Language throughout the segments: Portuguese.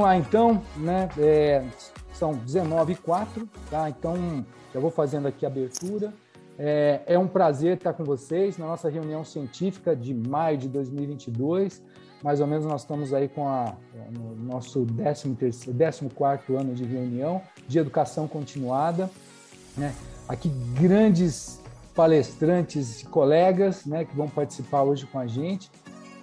lá então, né? É, são 19 e 4, tá? Então, já vou fazendo aqui a abertura. É, é, um prazer estar com vocês na nossa reunião científica de maio de 2022. Mais ou menos nós estamos aí com a, no nosso 14 ano de reunião de educação continuada. Né? Aqui grandes palestrantes e colegas né, que vão participar hoje com a gente,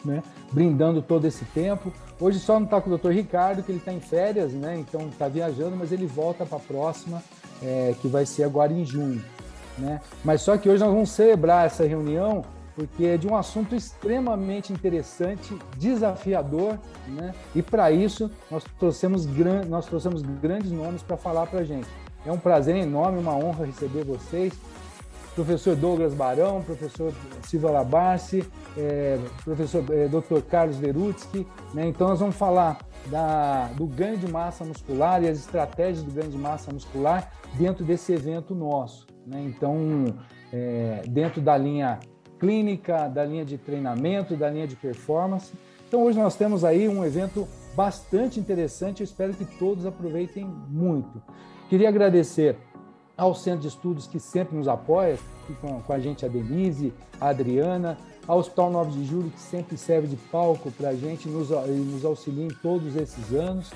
né, brindando todo esse tempo. Hoje só não está com o doutor Ricardo, que ele está em férias, né, então está viajando, mas ele volta para a próxima, é, que vai ser agora em junho. Né? Mas só que hoje nós vamos celebrar essa reunião porque é de um assunto extremamente interessante, desafiador, né? e para isso nós trouxemos, gran... nós trouxemos grandes nomes para falar para a gente. É um prazer enorme, uma honra receber vocês professor Douglas Barão, professor Silva Labarce, é, professor é, Dr. Carlos Verutsky. Né? Então, nós vamos falar da, do ganho de massa muscular e as estratégias do ganho de massa muscular dentro desse evento nosso. Né? Então, é, dentro da linha clínica, da linha de treinamento, da linha de performance. Então, hoje nós temos aí um evento bastante interessante. Eu espero que todos aproveitem muito. Queria agradecer ao Centro de Estudos que sempre nos apoia, com, com a gente a Denise, a Adriana, ao Hospital 9 de Julho, que sempre serve de palco para a gente e nos, nos auxilia em todos esses anos.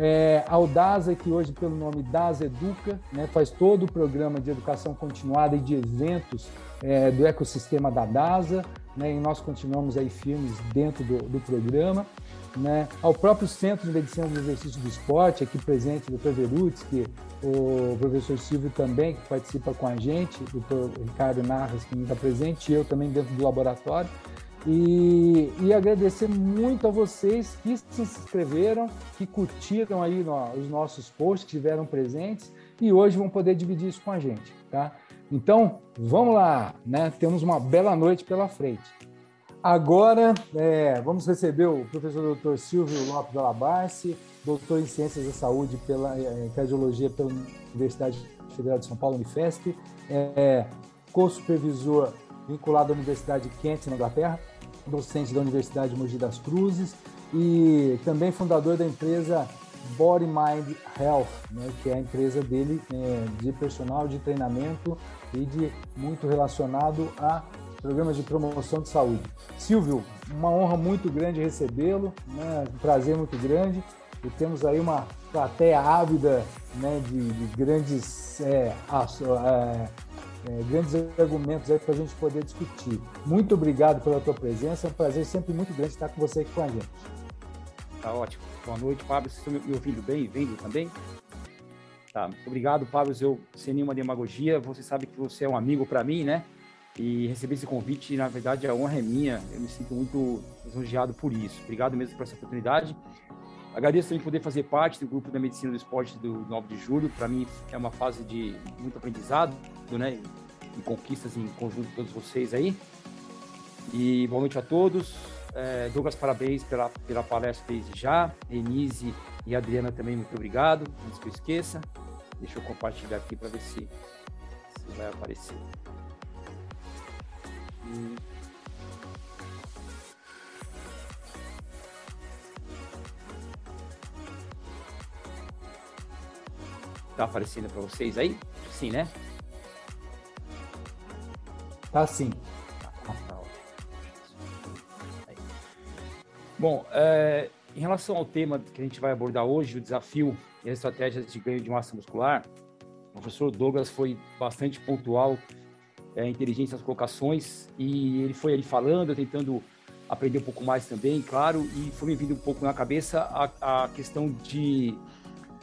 É, ao DASA, que hoje, pelo nome DASA Educa, né, faz todo o programa de educação continuada e de eventos é, do ecossistema da DASA, né, e nós continuamos aí firmes dentro do, do programa né, ao próprio Centro de Medicina do Exercício do Esporte, aqui presente o Dr. Verutsky, o professor Silvio também, que participa com a gente, o Dr. Ricardo Narras, que está presente, e eu também dentro do laboratório. E, e, agradecer muito a vocês que se inscreveram, que curtiram aí no, os nossos posts, que estiveram presentes e hoje vão poder dividir isso com a gente, tá? Então, vamos lá, né? Temos uma bela noite pela frente. Agora, é, vamos receber o professor Dr. Silvio Lopes Alabarce, doutor em Ciências da Saúde pela é, Cardiologia pela Universidade Federal de São Paulo, Unifesp, é, co-supervisor vinculado à Universidade de Kent, na Inglaterra, docente da Universidade de Mogi das Cruzes e também fundador da empresa Body Mind Health, né, que é a empresa dele é, de personal de treinamento e de muito relacionado a programas de promoção de saúde. Silvio, uma honra muito grande recebê-lo, né? um prazer muito grande. E temos aí uma plateia ávida né, de, de grandes, é, é, é, grandes argumentos para a gente poder discutir. Muito obrigado pela tua presença, é um prazer sempre muito grande estar com você aqui com a gente. Tá ótimo. Boa noite, Pablo. Vocês estão me ouvindo bem? Vendo também? Tá. Obrigado, Pablo. Eu, sem nenhuma demagogia, você sabe que você é um amigo para mim, né? E receber esse convite, na verdade, a honra é minha. Eu me sinto muito lisonjeado por isso. Obrigado mesmo por essa oportunidade. Agradeço também poder fazer parte do grupo da Medicina do Esporte do 9 de julho. Para mim, é uma fase de muito aprendizado, né? E conquistas em conjunto com todos vocês aí. E boa noite a todos. É, Douglas, parabéns pela, pela palestra desde já. Denise e Adriana também, muito obrigado. Antes que eu esqueça. Deixa eu compartilhar aqui para ver se, se vai aparecer. Tá aparecendo para vocês aí? Sim, né? Tá sim. Bom, é, em relação ao tema que a gente vai abordar hoje, o desafio e as estratégias de ganho de massa muscular, o professor Douglas foi bastante pontual é, inteligente nas colocações e ele foi ali falando, tentando aprender um pouco mais também, claro, e foi me vindo um pouco na cabeça a, a questão de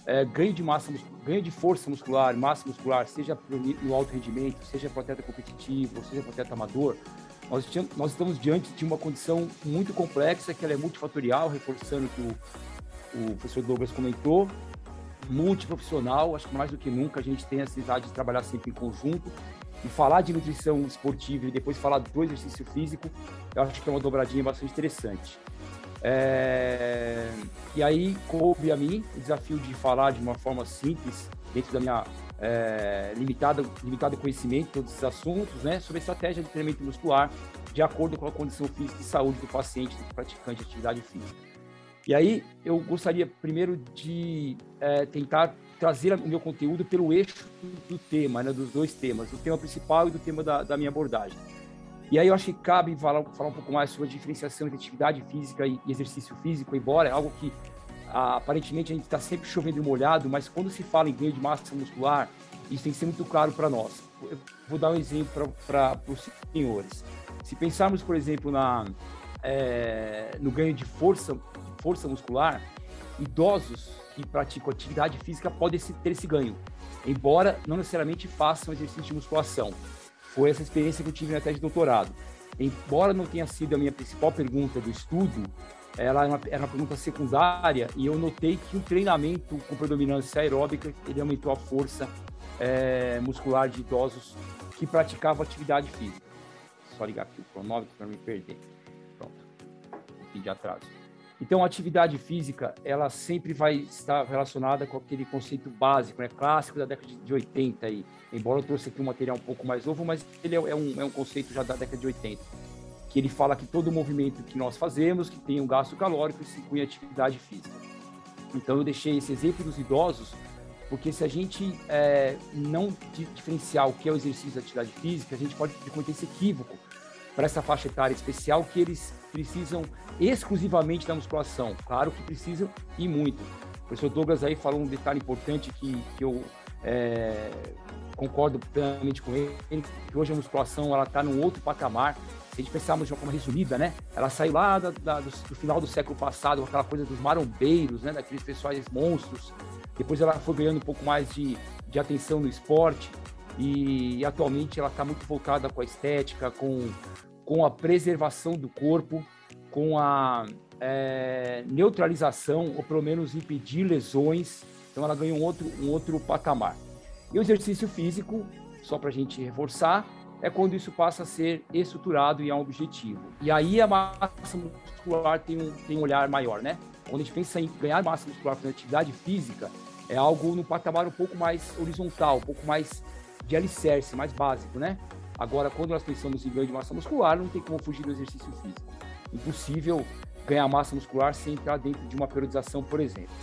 é, ganho de massa, ganho de força muscular, massa muscular, seja no alto rendimento, seja para atleta competitivo, seja para atleta amador, nós, nós, estamos diante de uma condição muito complexa, que ela é multifatorial, reforçando o que o, o professor Douglas comentou, multiprofissional, acho que mais do que nunca a gente tem a necessidade de trabalhar sempre em conjunto e falar de nutrição esportiva e depois falar do exercício físico, eu acho que é uma dobradinha bastante interessante. É... E aí coube a mim o desafio de falar de uma forma simples, dentro da minha é, limitada, limitado conhecimento, todos esses assuntos, né, sobre estratégia de treinamento muscular, de acordo com a condição física e saúde do paciente, do praticante de atividade física. E aí eu gostaria primeiro de é, tentar trazer o meu conteúdo pelo eixo do tema, né, dos dois temas, do tema principal e do tema da, da minha abordagem. E aí eu acho que cabe falar, falar um pouco mais sobre a diferenciação entre atividade física e exercício físico, embora é algo que ah, aparentemente a gente está sempre chovendo molhado, mas quando se fala em ganho de massa muscular, isso tem que ser muito claro para nós. Eu vou dar um exemplo para os senhores. Se pensarmos, por exemplo, na, é, no ganho de força, força muscular, idosos que praticam atividade física podem ter esse ganho, embora não necessariamente façam exercício de musculação. Foi essa experiência que eu tive na tese de doutorado. Embora não tenha sido a minha principal pergunta do estudo, ela era uma, era uma pergunta secundária e eu notei que o treinamento com predominância aeróbica ele aumentou a força é, muscular de idosos que praticavam atividade física. Só ligar aqui o cronômetro para me perder. Pronto, um pouquinho de atraso. Então, a atividade física, ela sempre vai estar relacionada com aquele conceito básico, né, clássico da década de 80 aí. Embora eu trouxe aqui um material um pouco mais novo, mas ele é, é um, é um conceito já da década de 80. Que ele fala que todo movimento que nós fazemos, que tem um gasto calórico, se inclui atividade física. Então, eu deixei esse exemplo dos idosos, porque se a gente é, não diferenciar o que é o exercício da atividade física, a gente pode cometer esse equívoco para essa faixa etária especial que eles precisam exclusivamente da musculação. Claro que precisam e muito. O professor Douglas aí falou um detalhe importante que, que eu é, concordo plenamente com ele, que hoje a musculação ela está num outro patamar. Se a gente pensarmos de uma forma resumida, né? Ela saiu lá da, da, do, do, final do século passado, aquela coisa dos marombeiros, né? Daqueles pessoais monstros. Depois ela foi ganhando um pouco mais de, de atenção no esporte e, e atualmente ela está muito voltada com a estética, com com a preservação do corpo, com a é, neutralização, ou pelo menos impedir lesões. Então ela ganha um outro, um outro patamar. E o exercício físico, só para a gente reforçar, é quando isso passa a ser estruturado e é um objetivo. E aí a massa muscular tem um, tem um olhar maior, né? Quando a gente pensa em ganhar massa muscular fazendo atividade física, é algo no patamar um pouco mais horizontal, um pouco mais de alicerce, mais básico, né? Agora, quando nós pensamos em ganho de massa muscular, não tem como fugir do exercício físico. Impossível ganhar massa muscular sem entrar dentro de uma periodização, por exemplo.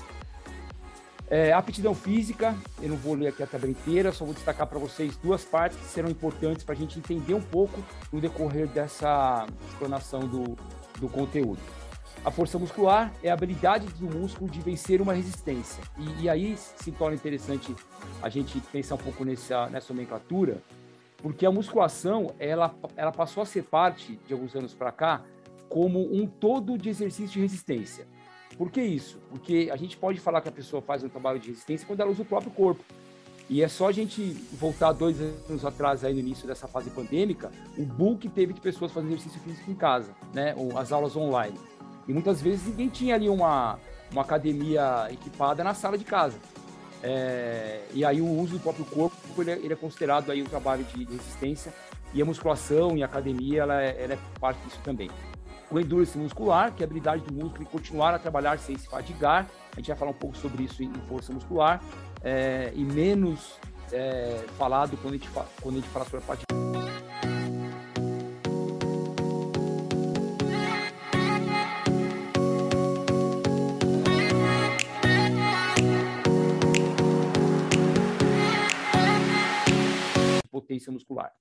É, aptidão física, eu não vou ler aqui a tabela inteira, só vou destacar para vocês duas partes que serão importantes para a gente entender um pouco no decorrer dessa explanação do, do conteúdo. A força muscular é a habilidade do músculo de vencer uma resistência. E, e aí se torna interessante a gente pensar um pouco nessa, nessa nomenclatura, porque a musculação ela, ela passou a ser parte, de alguns anos para cá, como um todo de exercício de resistência. Por que isso? Porque a gente pode falar que a pessoa faz um trabalho de resistência quando ela usa o próprio corpo. E é só a gente voltar dois anos atrás, aí no início dessa fase pandêmica, o boom que teve de pessoas fazendo exercício físico em casa, né? Ou as aulas online. E muitas vezes ninguém tinha ali uma, uma academia equipada na sala de casa. É, e aí o uso do próprio corpo ele é, ele é, considerado aí um trabalho de resistência e a musculação e a academia ela é, ela é parte disso também. O endurance muscular, que é a habilidade do músculo de continuar a trabalhar sem se fadigar. A gente vai falar um pouco sobre isso em força muscular é, e menos é, falado quando a, gente quando a gente fala sobre a parte potência muscular.